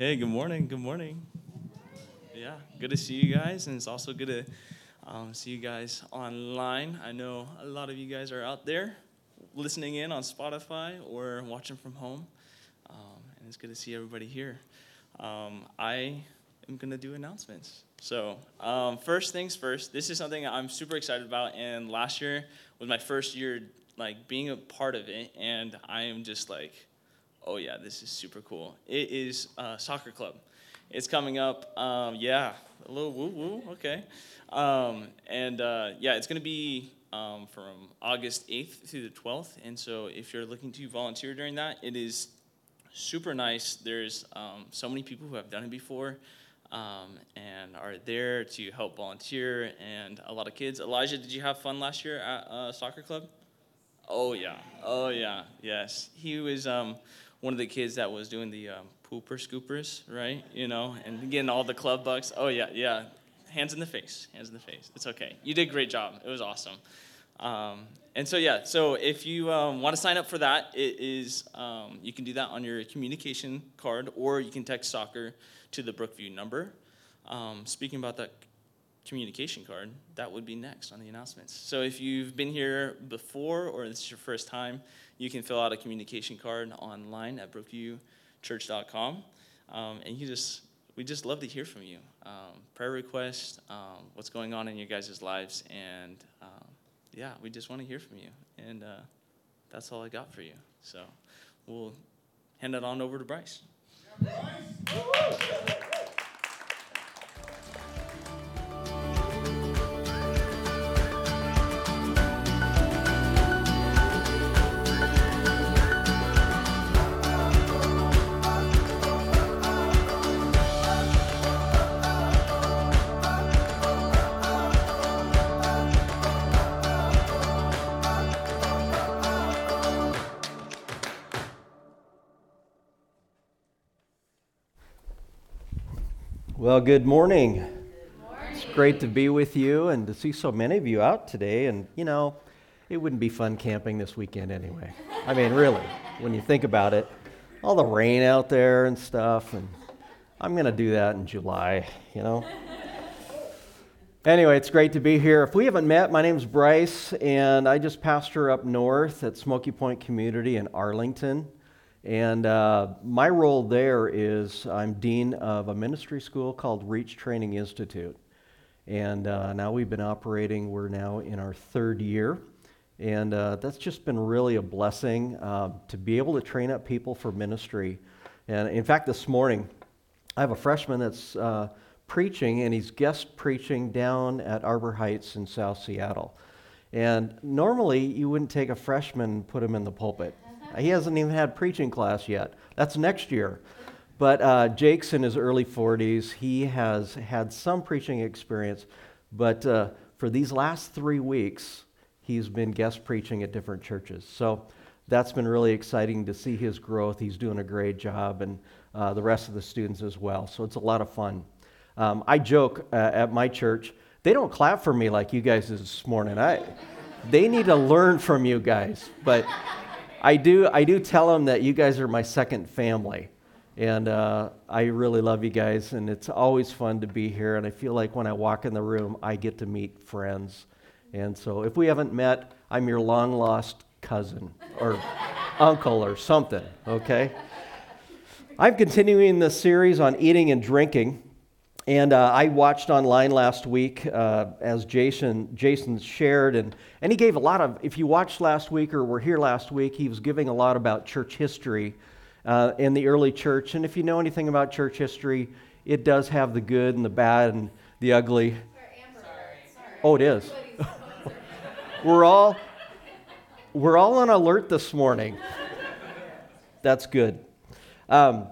Hey, good morning. Good morning. Yeah, good to see you guys, and it's also good to um, see you guys online. I know a lot of you guys are out there listening in on Spotify or watching from home, um, and it's good to see everybody here. Um, I am going to do announcements. So, um, first things first, this is something I'm super excited about, and last year was my first year like being a part of it, and I am just like oh yeah, this is super cool. It is a soccer club. It's coming up. Um, yeah, a little woo woo. Okay, um, and uh, yeah, it's gonna be um, from August 8th through the 12th. And so if you're looking to volunteer during that, it is super nice. There's um, so many people who have done it before. Um, and are there to help volunteer, and a lot of kids. Elijah, did you have fun last year at uh, soccer club? Oh yeah, oh yeah, yes. He was um, one of the kids that was doing the um, pooper scoopers, right? You know, and getting all the club bucks. Oh yeah, yeah. Hands in the face. Hands in the face. It's okay. You did a great job. It was awesome. Um, and so yeah, so if you um, want to sign up for that, it is um, you can do that on your communication card, or you can text soccer to the Brookview number. Um, speaking about that communication card, that would be next on the announcements. So if you've been here before or this is your first time, you can fill out a communication card online at brookviewchurch.com. Um, and you just, we just love to hear from you. Um, prayer requests, um, what's going on in your guys' lives, and um, yeah, we just want to hear from you. And uh, that's all I got for you. So we'll hand it on over to Bryce. Yeah, Bryce. Well, good morning. good morning. It's great to be with you and to see so many of you out today. And, you know, it wouldn't be fun camping this weekend anyway. I mean, really, when you think about it, all the rain out there and stuff. And I'm going to do that in July, you know. Anyway, it's great to be here. If we haven't met, my name is Bryce, and I just pastor up north at Smoky Point Community in Arlington. And uh, my role there is I'm dean of a ministry school called Reach Training Institute. And uh, now we've been operating, we're now in our third year. And uh, that's just been really a blessing uh, to be able to train up people for ministry. And in fact, this morning, I have a freshman that's uh, preaching, and he's guest preaching down at Arbor Heights in South Seattle. And normally, you wouldn't take a freshman and put him in the pulpit. He hasn't even had preaching class yet. That's next year. But uh, Jake's in his early 40s. He has had some preaching experience, but uh, for these last three weeks, he's been guest preaching at different churches. So that's been really exciting to see his growth. He's doing a great job, and uh, the rest of the students as well. So it's a lot of fun. Um, I joke uh, at my church, they don't clap for me like you guys this morning. I, they need to learn from you guys. But I do, I do tell them that you guys are my second family. And uh, I really love you guys, and it's always fun to be here. And I feel like when I walk in the room, I get to meet friends. And so if we haven't met, I'm your long lost cousin or uncle or something, okay? I'm continuing the series on eating and drinking. And uh, I watched online last week uh, as Jason, Jason shared, and, and he gave a lot of, if you watched last week or were here last week, he was giving a lot about church history uh, in the early church. And if you know anything about church history, it does have the good and the bad and the ugly. Oh, it is. we're all we're all on alert this morning. That's good. Um,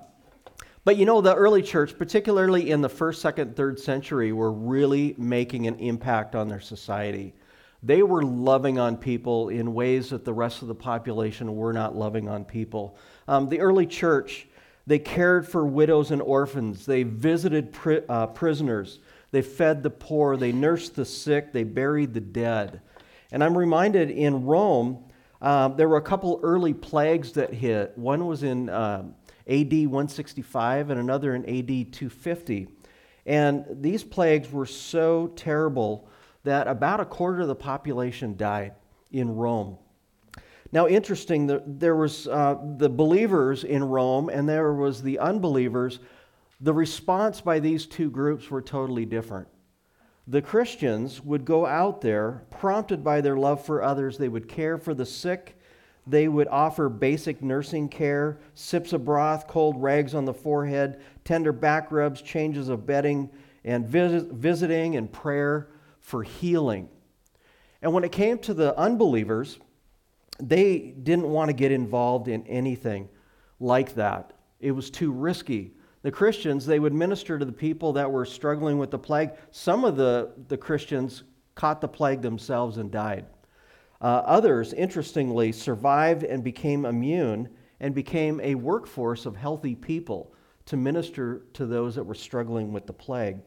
but you know, the early church, particularly in the first, second, third century, were really making an impact on their society. They were loving on people in ways that the rest of the population were not loving on people. Um, the early church, they cared for widows and orphans, they visited pri- uh, prisoners, they fed the poor, they nursed the sick, they buried the dead. And I'm reminded in Rome, uh, there were a couple early plagues that hit. One was in. Uh, AD 165 and another in AD 250. And these plagues were so terrible that about a quarter of the population died in Rome. Now, interesting, there was uh, the believers in Rome and there was the unbelievers. The response by these two groups were totally different. The Christians would go out there, prompted by their love for others. They would care for the sick. They would offer basic nursing care, sips of broth, cold rags on the forehead, tender back rubs, changes of bedding, and visit, visiting and prayer for healing. And when it came to the unbelievers, they didn't want to get involved in anything like that. It was too risky. The Christians, they would minister to the people that were struggling with the plague. Some of the, the Christians caught the plague themselves and died. Uh, others, interestingly, survived and became immune and became a workforce of healthy people to minister to those that were struggling with the plague.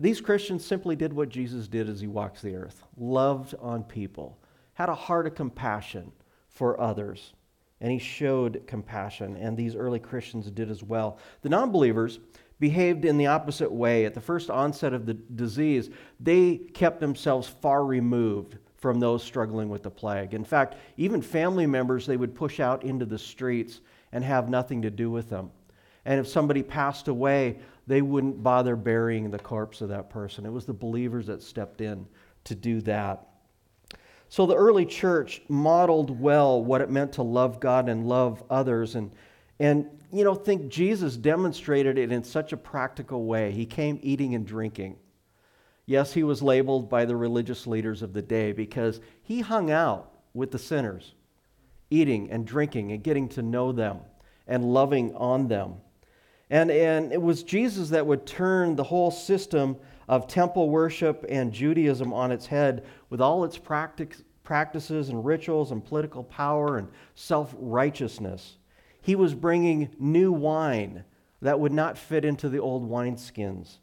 These Christians simply did what Jesus did as he walked the earth loved on people, had a heart of compassion for others, and he showed compassion, and these early Christians did as well. The non believers behaved in the opposite way. At the first onset of the disease, they kept themselves far removed from those struggling with the plague. In fact, even family members they would push out into the streets and have nothing to do with them. And if somebody passed away, they wouldn't bother burying the corpse of that person. It was the believers that stepped in to do that. So the early church modeled well what it meant to love God and love others. And, and you know, think Jesus demonstrated it in such a practical way. He came eating and drinking. Yes, he was labeled by the religious leaders of the day because he hung out with the sinners, eating and drinking and getting to know them and loving on them. And, and it was Jesus that would turn the whole system of temple worship and Judaism on its head with all its practice, practices and rituals and political power and self righteousness. He was bringing new wine that would not fit into the old wineskins.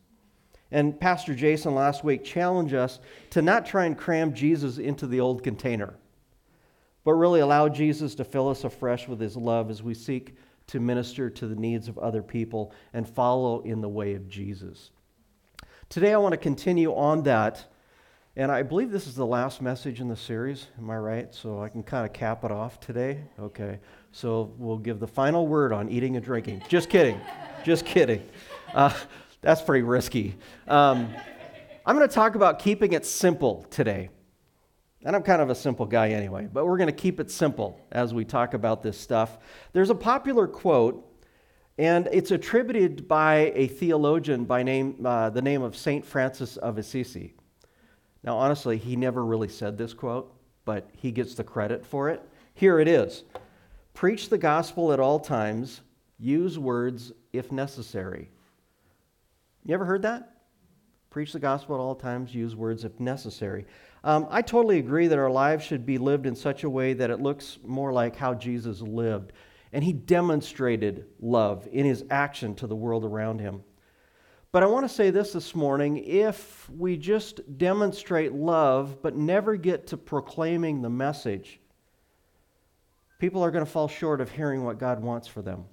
And Pastor Jason last week challenged us to not try and cram Jesus into the old container, but really allow Jesus to fill us afresh with his love as we seek to minister to the needs of other people and follow in the way of Jesus. Today, I want to continue on that. And I believe this is the last message in the series. Am I right? So I can kind of cap it off today? Okay. So we'll give the final word on eating and drinking. Just kidding. Just kidding. Uh, that's pretty risky. Um, I'm going to talk about keeping it simple today. And I'm kind of a simple guy anyway, but we're going to keep it simple as we talk about this stuff. There's a popular quote, and it's attributed by a theologian by name, uh, the name of St. Francis of Assisi. Now, honestly, he never really said this quote, but he gets the credit for it. Here it is Preach the gospel at all times, use words if necessary. You ever heard that? Preach the gospel at all times, use words if necessary. Um, I totally agree that our lives should be lived in such a way that it looks more like how Jesus lived. And he demonstrated love in his action to the world around him. But I want to say this this morning if we just demonstrate love but never get to proclaiming the message, people are going to fall short of hearing what God wants for them.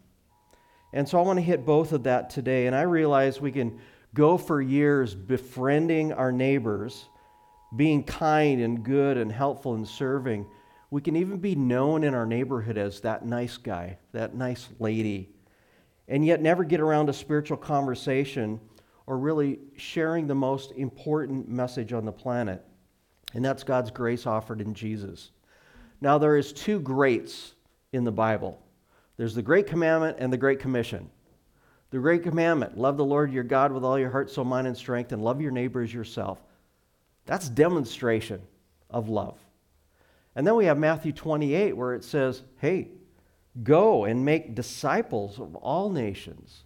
And so I want to hit both of that today. And I realize we can go for years befriending our neighbors being kind and good and helpful and serving. We can even be known in our neighborhood as that nice guy, that nice lady, and yet never get around a spiritual conversation or really sharing the most important message on the planet. And that's God's grace offered in Jesus. Now, there is two greats in the Bible there's the Great Commandment and the Great Commission. The Great Commandment love the Lord your God with all your heart, soul, mind, and strength, and love your neighbor as yourself. That's demonstration of love. And then we have Matthew 28 where it says, hey, go and make disciples of all nations.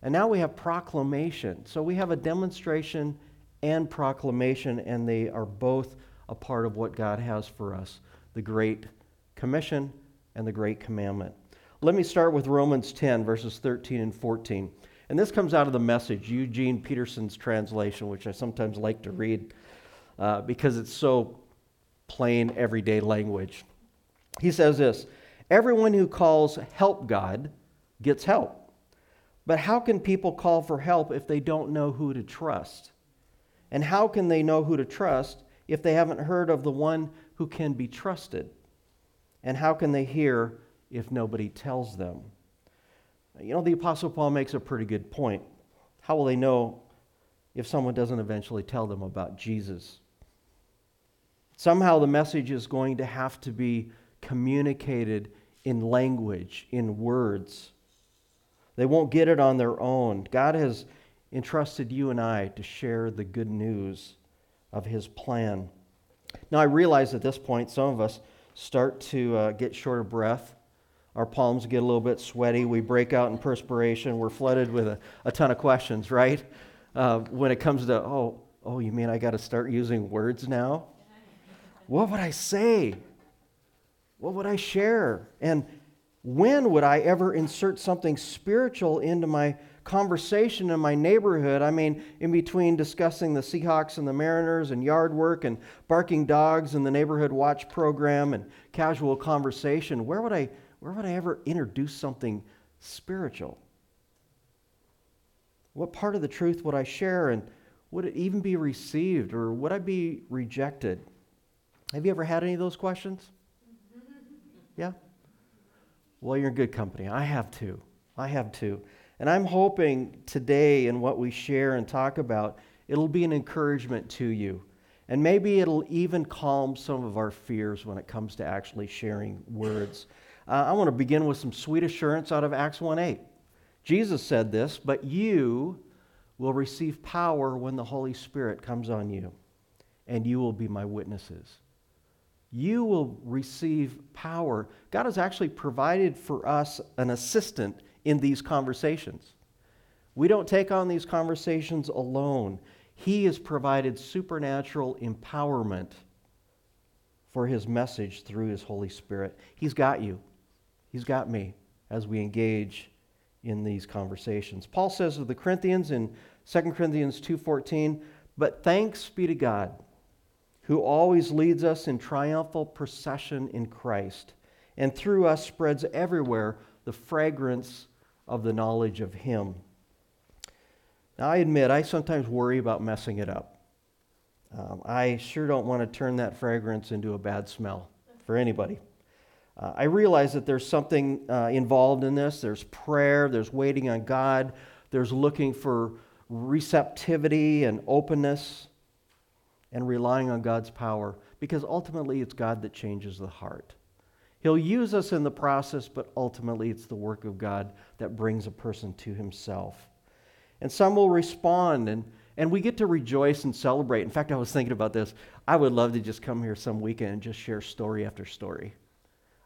And now we have proclamation. So we have a demonstration and proclamation, and they are both a part of what God has for us the Great Commission and the Great Commandment. Let me start with Romans 10, verses 13 and 14. And this comes out of the message, Eugene Peterson's translation, which I sometimes like to read uh, because it's so plain, everyday language. He says this Everyone who calls help God gets help. But how can people call for help if they don't know who to trust? And how can they know who to trust if they haven't heard of the one who can be trusted? And how can they hear if nobody tells them? You know, the Apostle Paul makes a pretty good point. How will they know if someone doesn't eventually tell them about Jesus? Somehow the message is going to have to be communicated in language, in words. They won't get it on their own. God has entrusted you and I to share the good news of His plan. Now, I realize at this point some of us start to uh, get short of breath. Our palms get a little bit sweaty. We break out in perspiration. We're flooded with a, a ton of questions, right? Uh, when it comes to, oh, oh, you mean I got to start using words now? What would I say? What would I share? And when would I ever insert something spiritual into my conversation in my neighborhood? I mean, in between discussing the Seahawks and the Mariners and yard work and barking dogs and the neighborhood watch program and casual conversation, where would I, where would I ever introduce something spiritual? What part of the truth would I share and would it even be received or would I be rejected? Have you ever had any of those questions? Yeah? Well, you're in good company. I have too. I have too. And I'm hoping today in what we share and talk about, it'll be an encouragement to you. And maybe it'll even calm some of our fears when it comes to actually sharing words. Uh, I want to begin with some sweet assurance out of Acts 1 8. Jesus said this, but you will receive power when the Holy Spirit comes on you, and you will be my witnesses you will receive power. God has actually provided for us an assistant in these conversations. We don't take on these conversations alone. He has provided supernatural empowerment for his message through his Holy Spirit. He's got you. He's got me as we engage in these conversations. Paul says to the Corinthians in 2 Corinthians 2:14, "But thanks be to God who always leads us in triumphal procession in Christ, and through us spreads everywhere the fragrance of the knowledge of Him. Now, I admit, I sometimes worry about messing it up. Um, I sure don't want to turn that fragrance into a bad smell for anybody. Uh, I realize that there's something uh, involved in this. There's prayer, there's waiting on God, there's looking for receptivity and openness and relying on God's power because ultimately it's God that changes the heart. He'll use us in the process, but ultimately it's the work of God that brings a person to himself. And some will respond, and, and we get to rejoice and celebrate. In fact, I was thinking about this. I would love to just come here some weekend and just share story after story.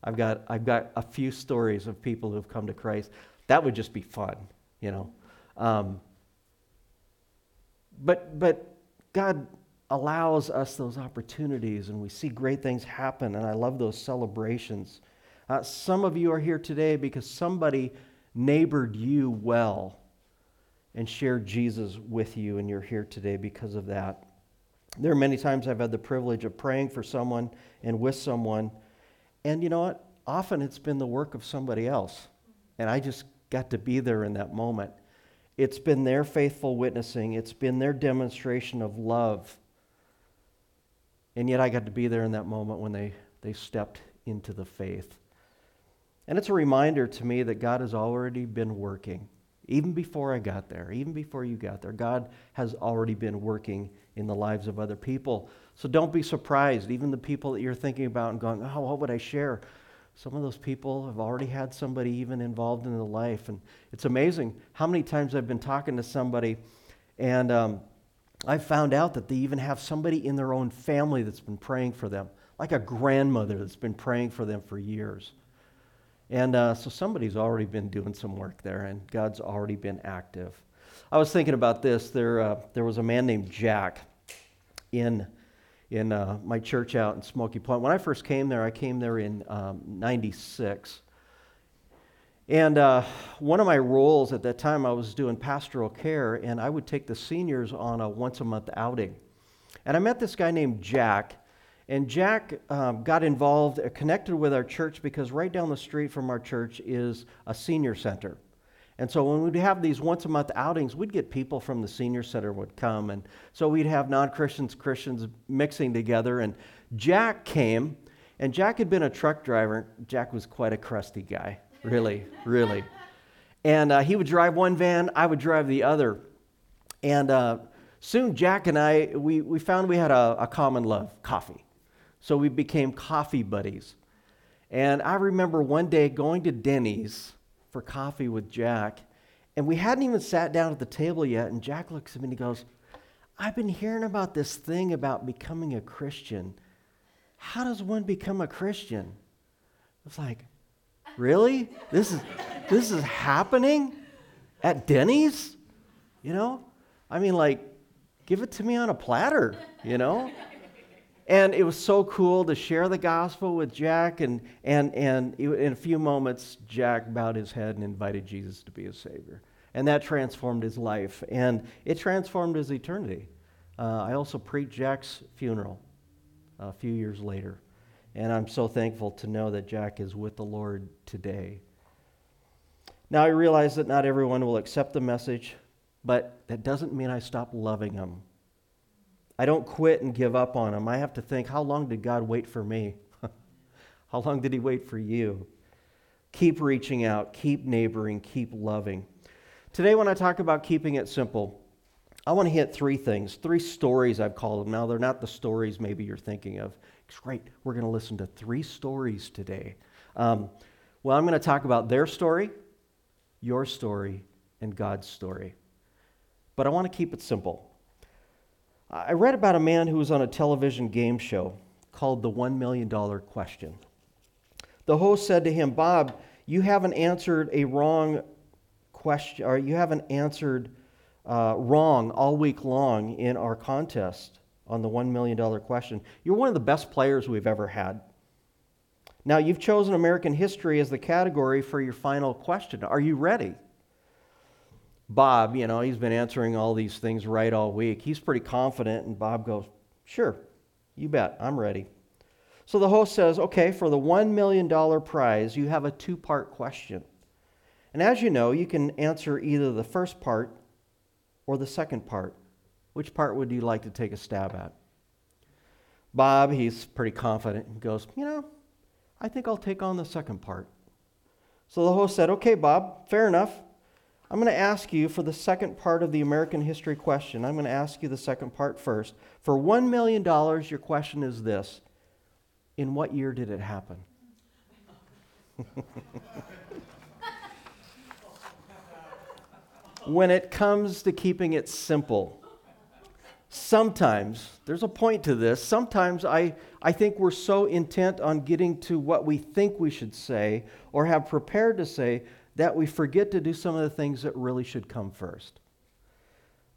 I've got, I've got a few stories of people who have come to Christ. That would just be fun, you know. Um, but, but God allows us those opportunities and we see great things happen, and I love those celebrations. Uh, some of you are here today because somebody neighbored you well and shared Jesus with you, and you're here today because of that. There are many times I've had the privilege of praying for someone and with someone, and you know what? Often it's been the work of somebody else, and I just got to be there in that moment. It's been their faithful witnessing, it's been their demonstration of love and yet I got to be there in that moment when they, they stepped into the faith. And it's a reminder to me that God has already been working. Even before I got there, even before you got there, God has already been working in the lives of other people. So don't be surprised. Even the people that you're thinking about and going, oh, what would I share? Some of those people have already had somebody even involved in their life. And it's amazing how many times I've been talking to somebody and um, I found out that they even have somebody in their own family that's been praying for them, like a grandmother that's been praying for them for years. And uh, so somebody's already been doing some work there, and God's already been active. I was thinking about this. There, uh, there was a man named Jack in, in uh, my church out in Smoky Point. When I first came there, I came there in um, 96. And uh, one of my roles at that time, I was doing pastoral care, and I would take the seniors on a once a month outing. And I met this guy named Jack, And Jack um, got involved, uh, connected with our church because right down the street from our church is a senior center. And so when we'd have these once a month outings, we'd get people from the senior center would come. And so we'd have non Christians, Christians mixing together. And Jack came, and Jack had been a truck driver. Jack was quite a crusty guy, really, really. And uh, he would drive one van, I would drive the other. And uh, soon Jack and I, we, we found we had a, a common love coffee. So we became coffee buddies. And I remember one day going to Denny's for coffee with Jack, and we hadn't even sat down at the table yet. And Jack looks at me and he goes, I've been hearing about this thing about becoming a Christian. How does one become a Christian? I was like, Really? This is, this is happening at Denny's? You know? I mean, like, give it to me on a platter, you know? And it was so cool to share the gospel with Jack. And, and, and in a few moments, Jack bowed his head and invited Jesus to be his Savior. And that transformed his life. And it transformed his eternity. Uh, I also preached Jack's funeral a few years later. And I'm so thankful to know that Jack is with the Lord today. Now, I realize that not everyone will accept the message, but that doesn't mean I stop loving them. I don't quit and give up on them. I have to think, how long did God wait for me? how long did He wait for you? Keep reaching out, keep neighboring, keep loving. Today, when I talk about keeping it simple, I want to hit three things, three stories I've called them. Now, they're not the stories maybe you're thinking of. It's great. We're going to listen to three stories today. Um, well, I'm going to talk about their story, your story, and God's story. But I want to keep it simple. I read about a man who was on a television game show called The $1 Million Question. The host said to him, Bob, you haven't answered a wrong question, or you haven't answered uh, wrong all week long in our contest on the $1 million question. You're one of the best players we've ever had. Now, you've chosen American history as the category for your final question. Are you ready? Bob, you know, he's been answering all these things right all week. He's pretty confident, and Bob goes, Sure, you bet, I'm ready. So the host says, Okay, for the $1 million prize, you have a two part question. And as you know, you can answer either the first part or the second part. Which part would you like to take a stab at? Bob, he's pretty confident, and goes, You know, I think I'll take on the second part. So the host said, Okay, Bob, fair enough. I'm going to ask you for the second part of the American history question. I'm going to ask you the second part first. For $1 million, your question is this In what year did it happen? when it comes to keeping it simple, sometimes, there's a point to this, sometimes I, I think we're so intent on getting to what we think we should say or have prepared to say that we forget to do some of the things that really should come first.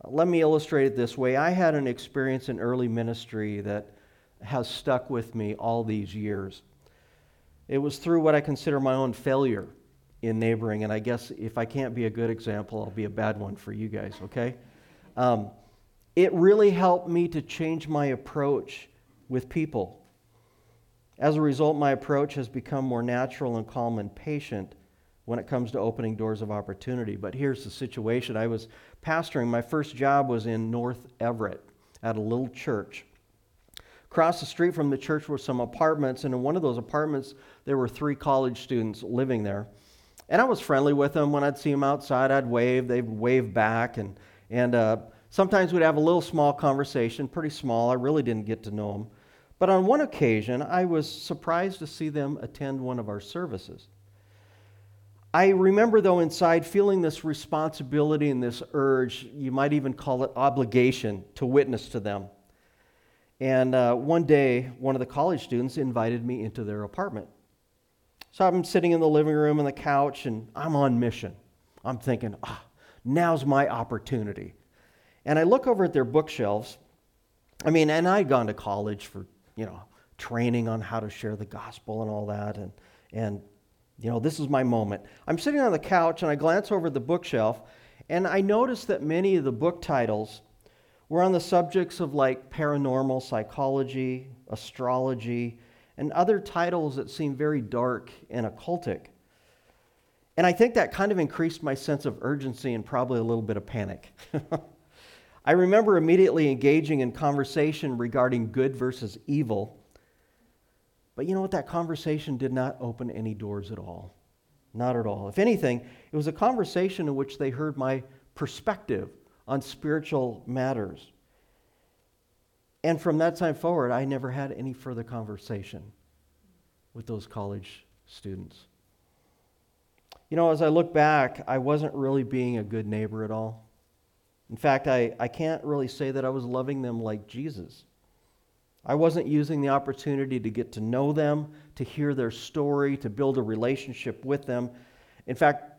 Let me illustrate it this way. I had an experience in early ministry that has stuck with me all these years. It was through what I consider my own failure in neighboring, and I guess if I can't be a good example, I'll be a bad one for you guys, okay? Um, it really helped me to change my approach with people. As a result, my approach has become more natural and calm and patient when it comes to opening doors of opportunity. But here's the situation I was pastoring, my first job was in North Everett at a little church. Across the street from the church were some apartments, and in one of those apartments, there were three college students living there. And I was friendly with them. When I'd see them outside, I'd wave. They'd wave back. And, and uh, sometimes we'd have a little small conversation, pretty small. I really didn't get to know them. But on one occasion, I was surprised to see them attend one of our services. I remember, though, inside feeling this responsibility and this urge, you might even call it obligation, to witness to them. And uh, one day, one of the college students invited me into their apartment. So I'm sitting in the living room on the couch, and I'm on mission. I'm thinking, ah, now's my opportunity. And I look over at their bookshelves. I mean, and I'd gone to college for, you know, training on how to share the gospel and all that. And, and you know, this is my moment. I'm sitting on the couch and I glance over the bookshelf and I notice that many of the book titles We're on the subjects of like paranormal psychology, astrology, and other titles that seem very dark and occultic. And I think that kind of increased my sense of urgency and probably a little bit of panic. I remember immediately engaging in conversation regarding good versus evil. But you know what? That conversation did not open any doors at all. Not at all. If anything, it was a conversation in which they heard my perspective on spiritual matters. And from that time forward, I never had any further conversation with those college students. You know, as I look back, I wasn't really being a good neighbor at all. In fact, I, I can't really say that I was loving them like Jesus. I wasn't using the opportunity to get to know them, to hear their story, to build a relationship with them. In fact,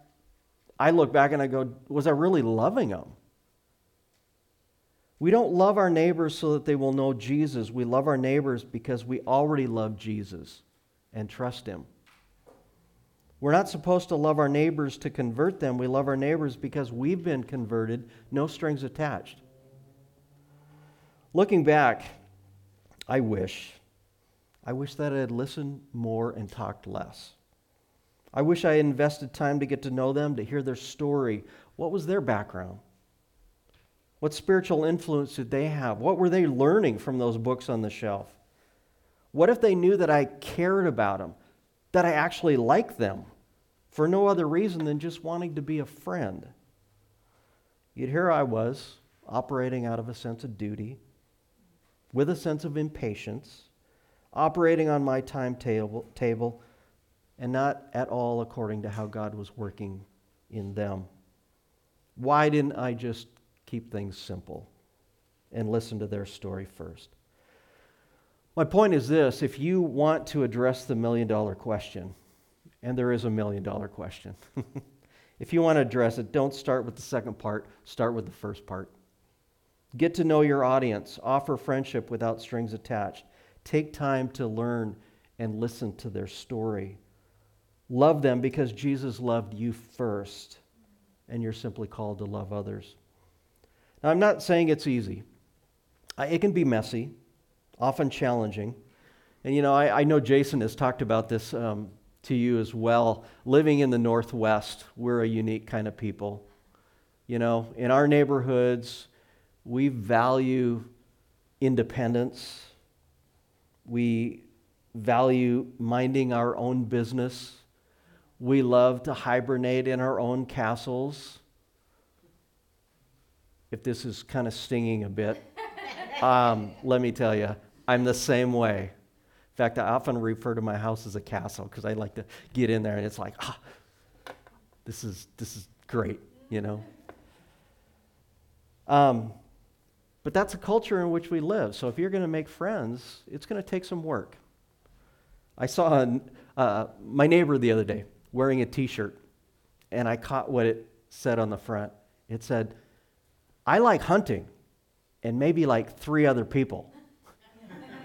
I look back and I go, was I really loving them? We don't love our neighbors so that they will know Jesus. We love our neighbors because we already love Jesus and trust him. We're not supposed to love our neighbors to convert them. We love our neighbors because we've been converted, no strings attached. Looking back, I wish, I wish that I had listened more and talked less. I wish I had invested time to get to know them, to hear their story. What was their background? What spiritual influence did they have? What were they learning from those books on the shelf? What if they knew that I cared about them, that I actually liked them for no other reason than just wanting to be a friend? Yet here I was, operating out of a sense of duty, with a sense of impatience, operating on my timetable, table, and not at all according to how God was working in them. Why didn't I just keep things simple and listen to their story first? My point is this if you want to address the million dollar question, and there is a million dollar question, if you want to address it, don't start with the second part, start with the first part. Get to know your audience, offer friendship without strings attached. Take time to learn and listen to their story. Love them because Jesus loved you first, and you're simply called to love others. Now, I'm not saying it's easy, it can be messy, often challenging. And you know, I, I know Jason has talked about this um, to you as well. Living in the Northwest, we're a unique kind of people. You know, in our neighborhoods, we value independence. We value minding our own business. We love to hibernate in our own castles. If this is kind of stinging a bit, um, let me tell you, I'm the same way. In fact, I often refer to my house as a castle because I like to get in there and it's like, ah, this is, this is great, you know? Um, but that's a culture in which we live. So if you're going to make friends, it's going to take some work. I saw uh, my neighbor the other day wearing a t shirt, and I caught what it said on the front. It said, I like hunting, and maybe like three other people.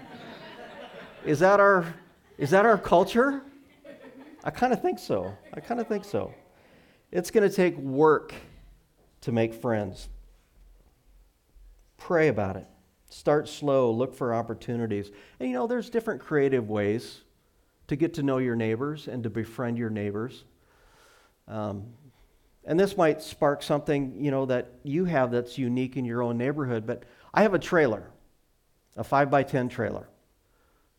is, that our, is that our culture? I kind of think so. I kind of think so. It's going to take work to make friends. Pray about it. Start slow, look for opportunities. And you know, there's different creative ways to get to know your neighbors and to befriend your neighbors. Um, and this might spark something, you know, that you have that's unique in your own neighborhood. But I have a trailer, a 5 by 10 trailer.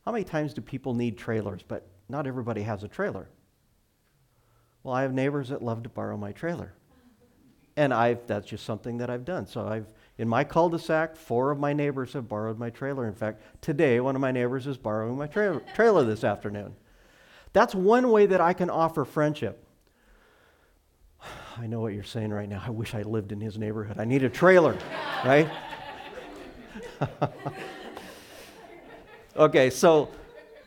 How many times do people need trailers? But not everybody has a trailer. Well, I have neighbors that love to borrow my trailer. And I've, that's just something that I've done. So I've, in my cul-de-sac, four of my neighbors have borrowed my trailer. In fact, today, one of my neighbors is borrowing my tra- trailer this afternoon. That's one way that I can offer friendship. I know what you're saying right now. I wish I lived in his neighborhood. I need a trailer, right? okay, so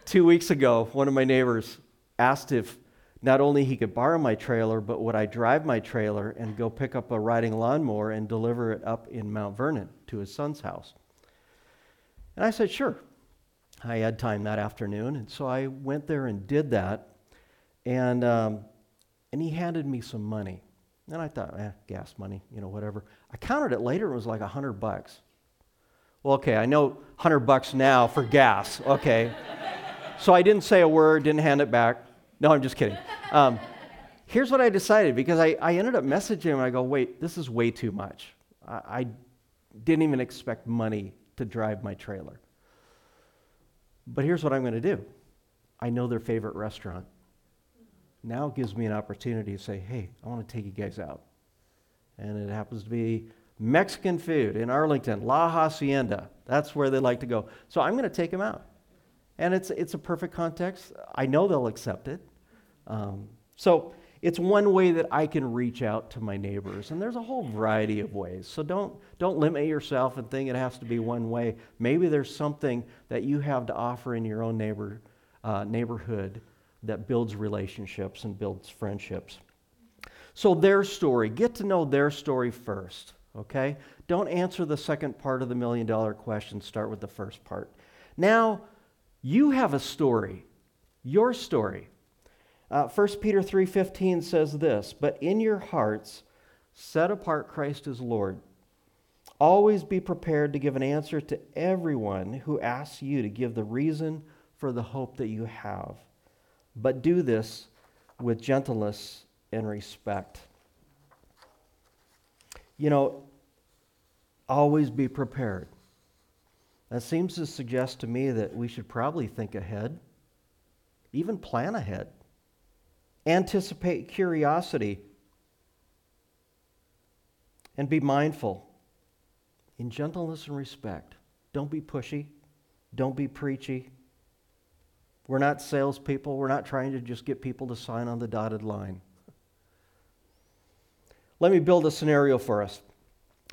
two weeks ago, one of my neighbors asked if not only he could borrow my trailer, but would I drive my trailer and go pick up a riding lawnmower and deliver it up in Mount Vernon to his son's house? And I said, sure. I had time that afternoon, and so I went there and did that. And, um, and he handed me some money. And I thought, eh, gas money, you know, whatever. I counted it later, it was like a hundred bucks. Well, okay, I know 100 bucks now for gas. Okay. so I didn't say a word, didn't hand it back. No, I'm just kidding. Um, here's what I decided because I, I ended up messaging him. I go, wait, this is way too much. I, I didn't even expect money to drive my trailer. But here's what I'm going to do I know their favorite restaurant. Now it gives me an opportunity to say, hey, I want to take you guys out. And it happens to be Mexican food in Arlington, La Hacienda. That's where they like to go. So I'm going to take them out. And it's, it's a perfect context. I know they'll accept it. Um, so it's one way that I can reach out to my neighbors. And there's a whole variety of ways. So don't, don't limit yourself and think it has to be one way. Maybe there's something that you have to offer in your own neighbor, uh, neighborhood that builds relationships and builds friendships. So, their story, get to know their story first, okay? Don't answer the second part of the million dollar question, start with the first part. Now, you have a story, your story. Uh, 1 Peter 3:15 says this, "But in your hearts set apart Christ as Lord. Always be prepared to give an answer to everyone who asks you to give the reason for the hope that you have. But do this with gentleness and respect." You know, always be prepared. That seems to suggest to me that we should probably think ahead, even plan ahead, anticipate curiosity, and be mindful in gentleness and respect. Don't be pushy, don't be preachy. We're not salespeople, we're not trying to just get people to sign on the dotted line. Let me build a scenario for us.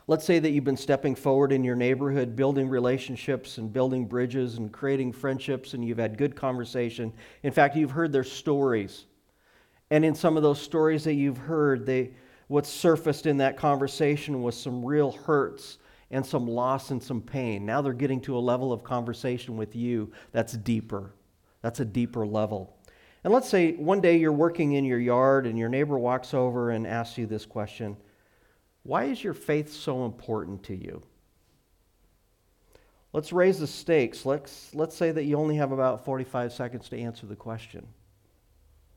Let's say that you've been stepping forward in your neighborhood, building relationships and building bridges and creating friendships, and you've had good conversation. In fact, you've heard their stories. And in some of those stories that you've heard, they, what surfaced in that conversation was some real hurts and some loss and some pain. Now they're getting to a level of conversation with you that's deeper. That's a deeper level. And let's say one day you're working in your yard and your neighbor walks over and asks you this question why is your faith so important to you? Let's raise the stakes. Let's, let's say that you only have about 45 seconds to answer the question.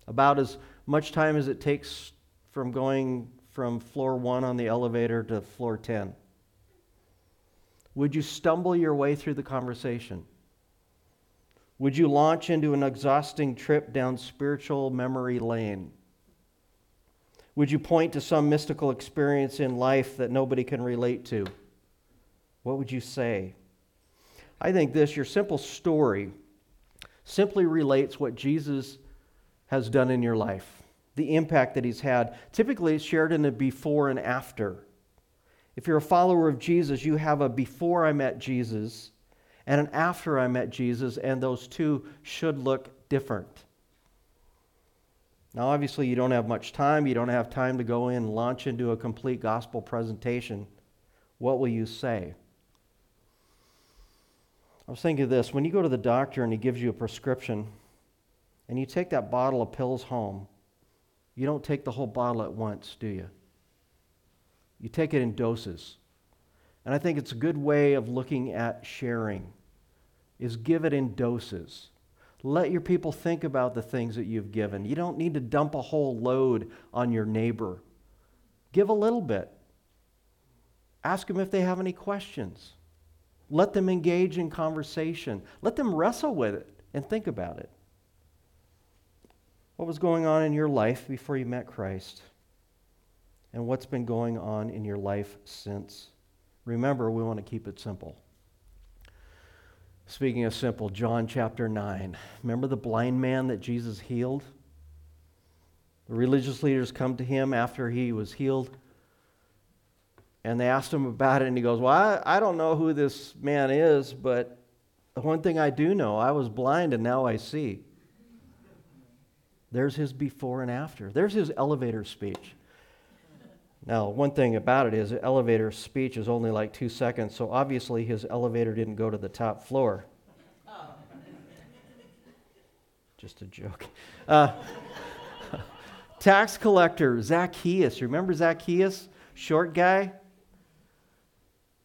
About as much time as it takes from going from floor one on the elevator to floor 10. Would you stumble your way through the conversation? Would you launch into an exhausting trip down spiritual memory lane? Would you point to some mystical experience in life that nobody can relate to? What would you say? I think this, your simple story, simply relates what Jesus has done in your life, the impact that he's had. Typically, it's shared in a before and after. If you're a follower of Jesus, you have a before I met Jesus and an after I met Jesus, and those two should look different. Now, obviously, you don't have much time. You don't have time to go in and launch into a complete gospel presentation. What will you say? I was thinking of this when you go to the doctor and he gives you a prescription and you take that bottle of pills home, you don't take the whole bottle at once, do you? You take it in doses. And I think it's a good way of looking at sharing is give it in doses. Let your people think about the things that you've given. You don't need to dump a whole load on your neighbor. Give a little bit. Ask them if they have any questions. Let them engage in conversation. Let them wrestle with it and think about it. What was going on in your life before you met Christ? And what's been going on in your life since? Remember, we want to keep it simple. Speaking of simple, John chapter 9. Remember the blind man that Jesus healed? The religious leaders come to him after he was healed and they asked him about it, and he goes, Well, I, I don't know who this man is, but the one thing I do know, I was blind and now I see. There's his before and after. There's his elevator speech. Now, one thing about it is, elevator speech is only like two seconds, so obviously his elevator didn't go to the top floor. Just a joke. Uh, tax collector Zacchaeus. Remember Zacchaeus? Short guy?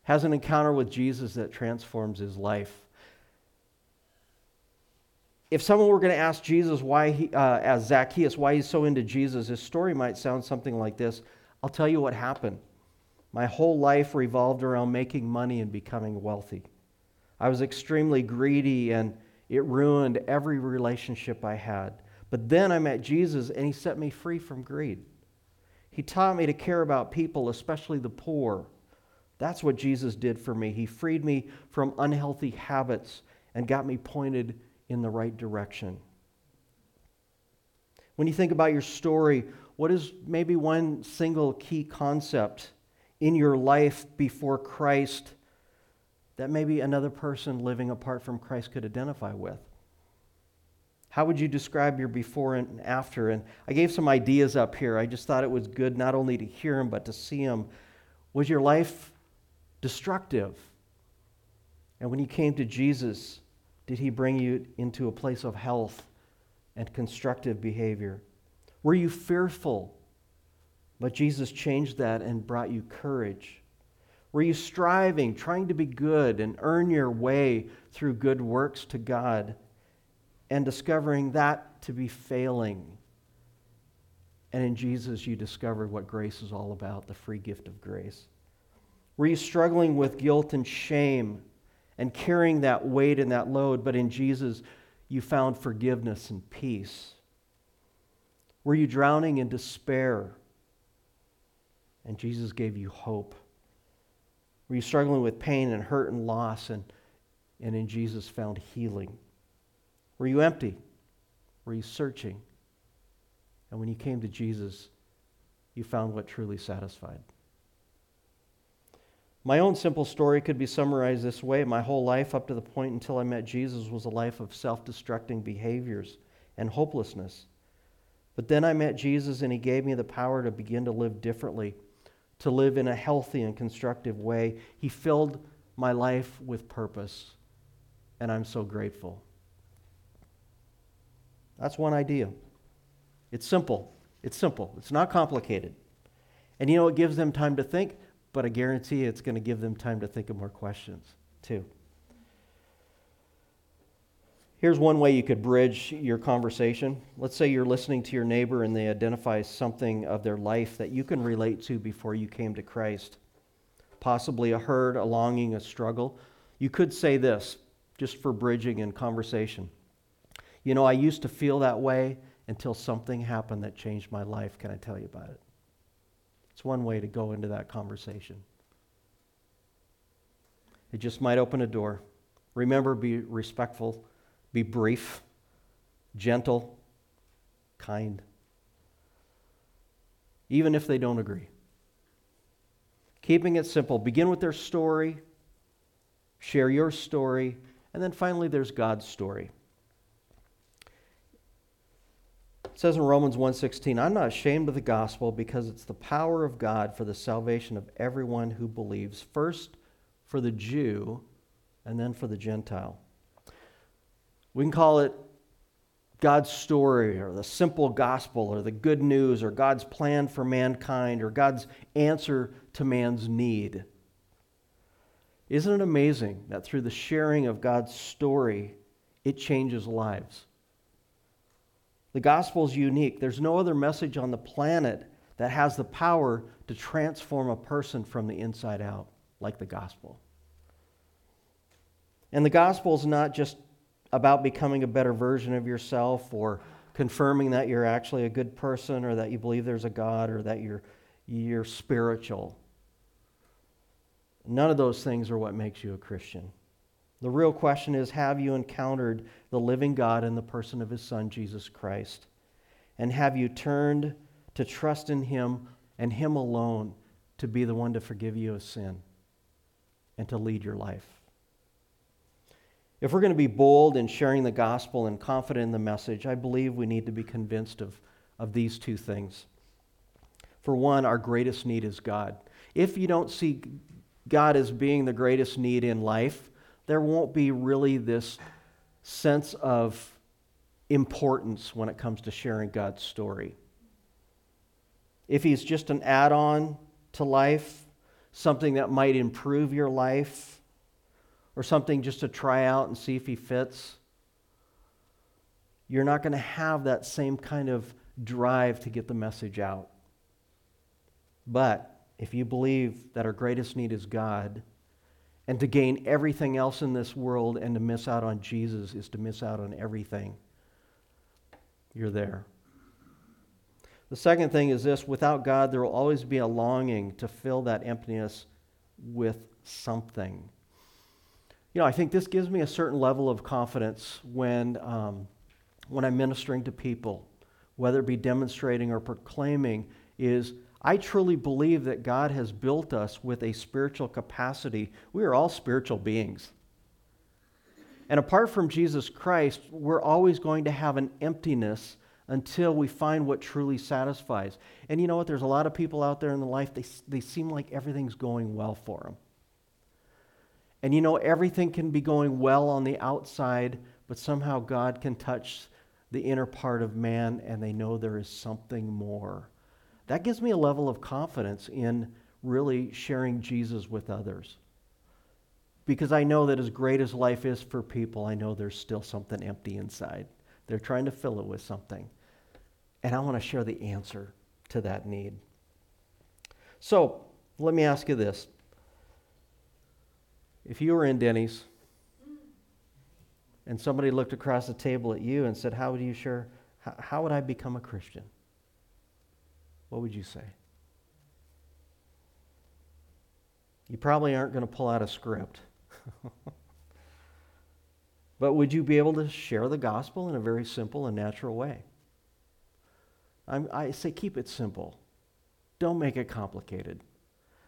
has an encounter with Jesus that transforms his life. If someone were going to ask Jesus why he, uh, as Zacchaeus, why he's so into Jesus, his story might sound something like this I'll tell you what happened. My whole life revolved around making money and becoming wealthy. I was extremely greedy and it ruined every relationship I had. But then I met Jesus and he set me free from greed. He taught me to care about people, especially the poor. That's what Jesus did for me. He freed me from unhealthy habits and got me pointed in the right direction. When you think about your story, what is maybe one single key concept in your life before Christ that maybe another person living apart from Christ could identify with? How would you describe your before and after? And I gave some ideas up here. I just thought it was good not only to hear them, but to see them. Was your life destructive? And when you came to Jesus, did he bring you into a place of health and constructive behavior? Were you fearful? But Jesus changed that and brought you courage. Were you striving, trying to be good and earn your way through good works to God? and discovering that to be failing. And in Jesus, you discovered what grace is all about the free gift of grace. Were you struggling with guilt and shame and carrying that weight and that load, but in Jesus, you found forgiveness and peace? Were you drowning in despair? And Jesus gave you hope. Were you struggling with pain and hurt and loss? And, and in Jesus found healing. Were you empty? Were you searching? And when you came to Jesus, you found what truly satisfied. My own simple story could be summarized this way My whole life, up to the point until I met Jesus, was a life of self destructing behaviors and hopelessness. But then I met Jesus, and He gave me the power to begin to live differently, to live in a healthy and constructive way. He filled my life with purpose, and I'm so grateful. That's one idea. It's simple. It's simple. It's not complicated. And you know, it gives them time to think, but I guarantee it's going to give them time to think of more questions, too. Here's one way you could bridge your conversation. Let's say you're listening to your neighbor and they identify something of their life that you can relate to before you came to Christ. Possibly a hurt, a longing, a struggle. You could say this just for bridging in conversation. You know, I used to feel that way until something happened that changed my life. Can I tell you about it? It's one way to go into that conversation. It just might open a door. Remember, be respectful, be brief, gentle, kind, even if they don't agree. Keeping it simple. Begin with their story, share your story, and then finally, there's God's story. It says in Romans 1:16, "I'm not ashamed of the gospel because it's the power of God for the salvation of everyone who believes, first for the Jew and then for the Gentile." We can call it God's story or the simple gospel or the good news or God's plan for mankind or God's answer to man's need. Isn't it amazing that through the sharing of God's story, it changes lives? The gospel is unique. There's no other message on the planet that has the power to transform a person from the inside out like the gospel. And the gospel is not just about becoming a better version of yourself or confirming that you're actually a good person or that you believe there's a God or that you're, you're spiritual. None of those things are what makes you a Christian. The real question is Have you encountered the living God in the person of his Son, Jesus Christ? And have you turned to trust in him and him alone to be the one to forgive you of sin and to lead your life? If we're going to be bold in sharing the gospel and confident in the message, I believe we need to be convinced of, of these two things. For one, our greatest need is God. If you don't see God as being the greatest need in life, there won't be really this sense of importance when it comes to sharing God's story. If he's just an add on to life, something that might improve your life, or something just to try out and see if he fits, you're not going to have that same kind of drive to get the message out. But if you believe that our greatest need is God, and to gain everything else in this world and to miss out on Jesus is to miss out on everything, you're there. The second thing is this without God, there will always be a longing to fill that emptiness with something. You know, I think this gives me a certain level of confidence when, um, when I'm ministering to people, whether it be demonstrating or proclaiming, is I truly believe that God has built us with a spiritual capacity. We are all spiritual beings. And apart from Jesus Christ, we're always going to have an emptiness until we find what truly satisfies. And you know what? There's a lot of people out there in the life, they, they seem like everything's going well for them. And you know, everything can be going well on the outside, but somehow God can touch the inner part of man and they know there is something more. That gives me a level of confidence in really sharing Jesus with others. Because I know that as great as life is for people, I know there's still something empty inside. They're trying to fill it with something. And I want to share the answer to that need. So let me ask you this. If you were in Denny's and somebody looked across the table at you and said, How would you share? How would I become a Christian? what would you say? You probably aren't going to pull out a script. but would you be able to share the gospel in a very simple and natural way? I'm, i say keep it simple. Don't make it complicated.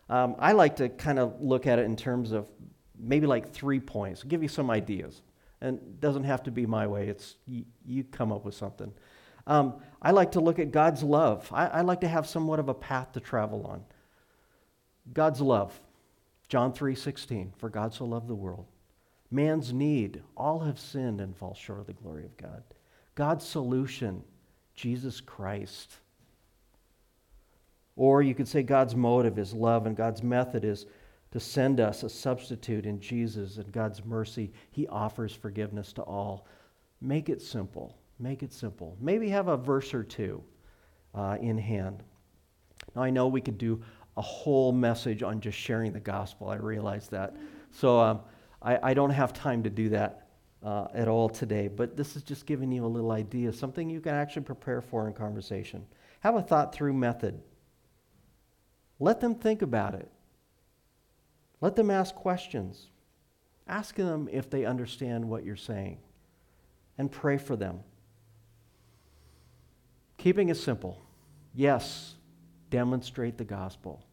Um, I like to kind of look at it in terms of maybe like three points. Give you some ideas. And it doesn't have to be my way. It's you, you come up with something. Um, I like to look at God's love. I, I like to have somewhat of a path to travel on. God's love. John 3:16, for God so loved the world. Man's need, all have sinned and fall short of the glory of God. God's solution, Jesus Christ. Or you could say God's motive is love, and God's method is to send us a substitute in Jesus, and God's mercy, He offers forgiveness to all. Make it simple. Make it simple. Maybe have a verse or two uh, in hand. Now, I know we could do a whole message on just sharing the gospel. I realize that. So um, I, I, don't have time to do that uh, at all today, but this is just giving you a little idea, something you can actually prepare for in conversation. Have a thought through method. Let them think about it. Let them ask questions. Ask them if they understand what you're saying, and pray for them. Keeping it simple. Yes, demonstrate the gospel.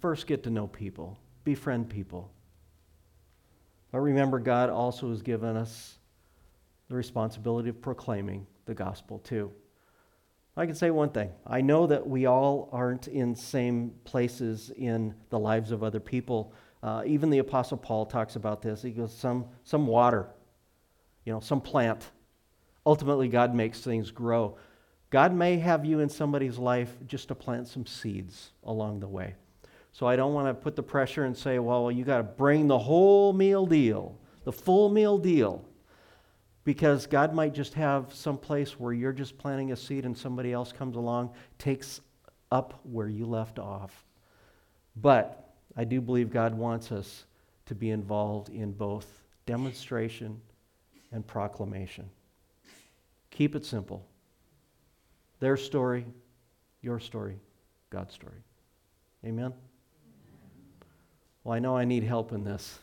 First, get to know people, befriend people. But remember, God also has given us the responsibility of proclaiming the gospel too. I can say one thing. I know that we all aren't in same places in the lives of other people. Uh, even the Apostle Paul talks about this. He goes, some, some water, you know, some plant Ultimately, God makes things grow. God may have you in somebody's life just to plant some seeds along the way. So I don't want to put the pressure and say, well, you got to bring the whole meal deal, the full meal deal. Because God might just have some place where you're just planting a seed and somebody else comes along, takes up where you left off. But I do believe God wants us to be involved in both demonstration and proclamation. Keep it simple. Their story, your story, God's story. Amen? Well, I know I need help in this.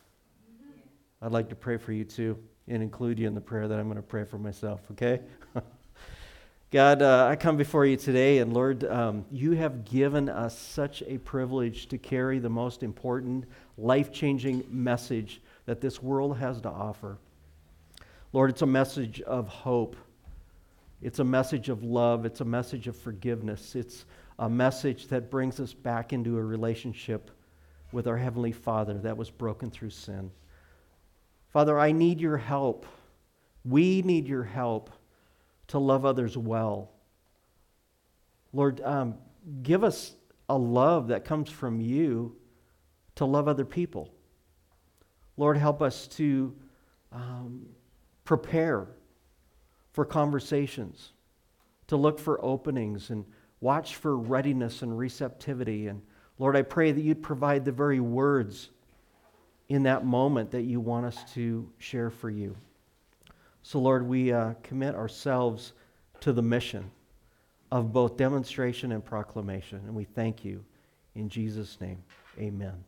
I'd like to pray for you too and include you in the prayer that I'm going to pray for myself, okay? God, uh, I come before you today, and Lord, um, you have given us such a privilege to carry the most important, life changing message that this world has to offer. Lord, it's a message of hope. It's a message of love, it's a message of forgiveness, it's a message that brings us back into a relationship with our Heavenly Father that was broken through sin. Father, I need your help. We need your help to love others well. Lord, um, give us a love that comes from you to love other people. Lord, help us to um, prepare for conversations, to look for openings and watch for readiness and receptivity. And Lord, I pray that you'd provide the very words in that moment that you want us to share for you. So, Lord, we uh, commit ourselves to the mission of both demonstration and proclamation, and we thank you. In Jesus' name, amen.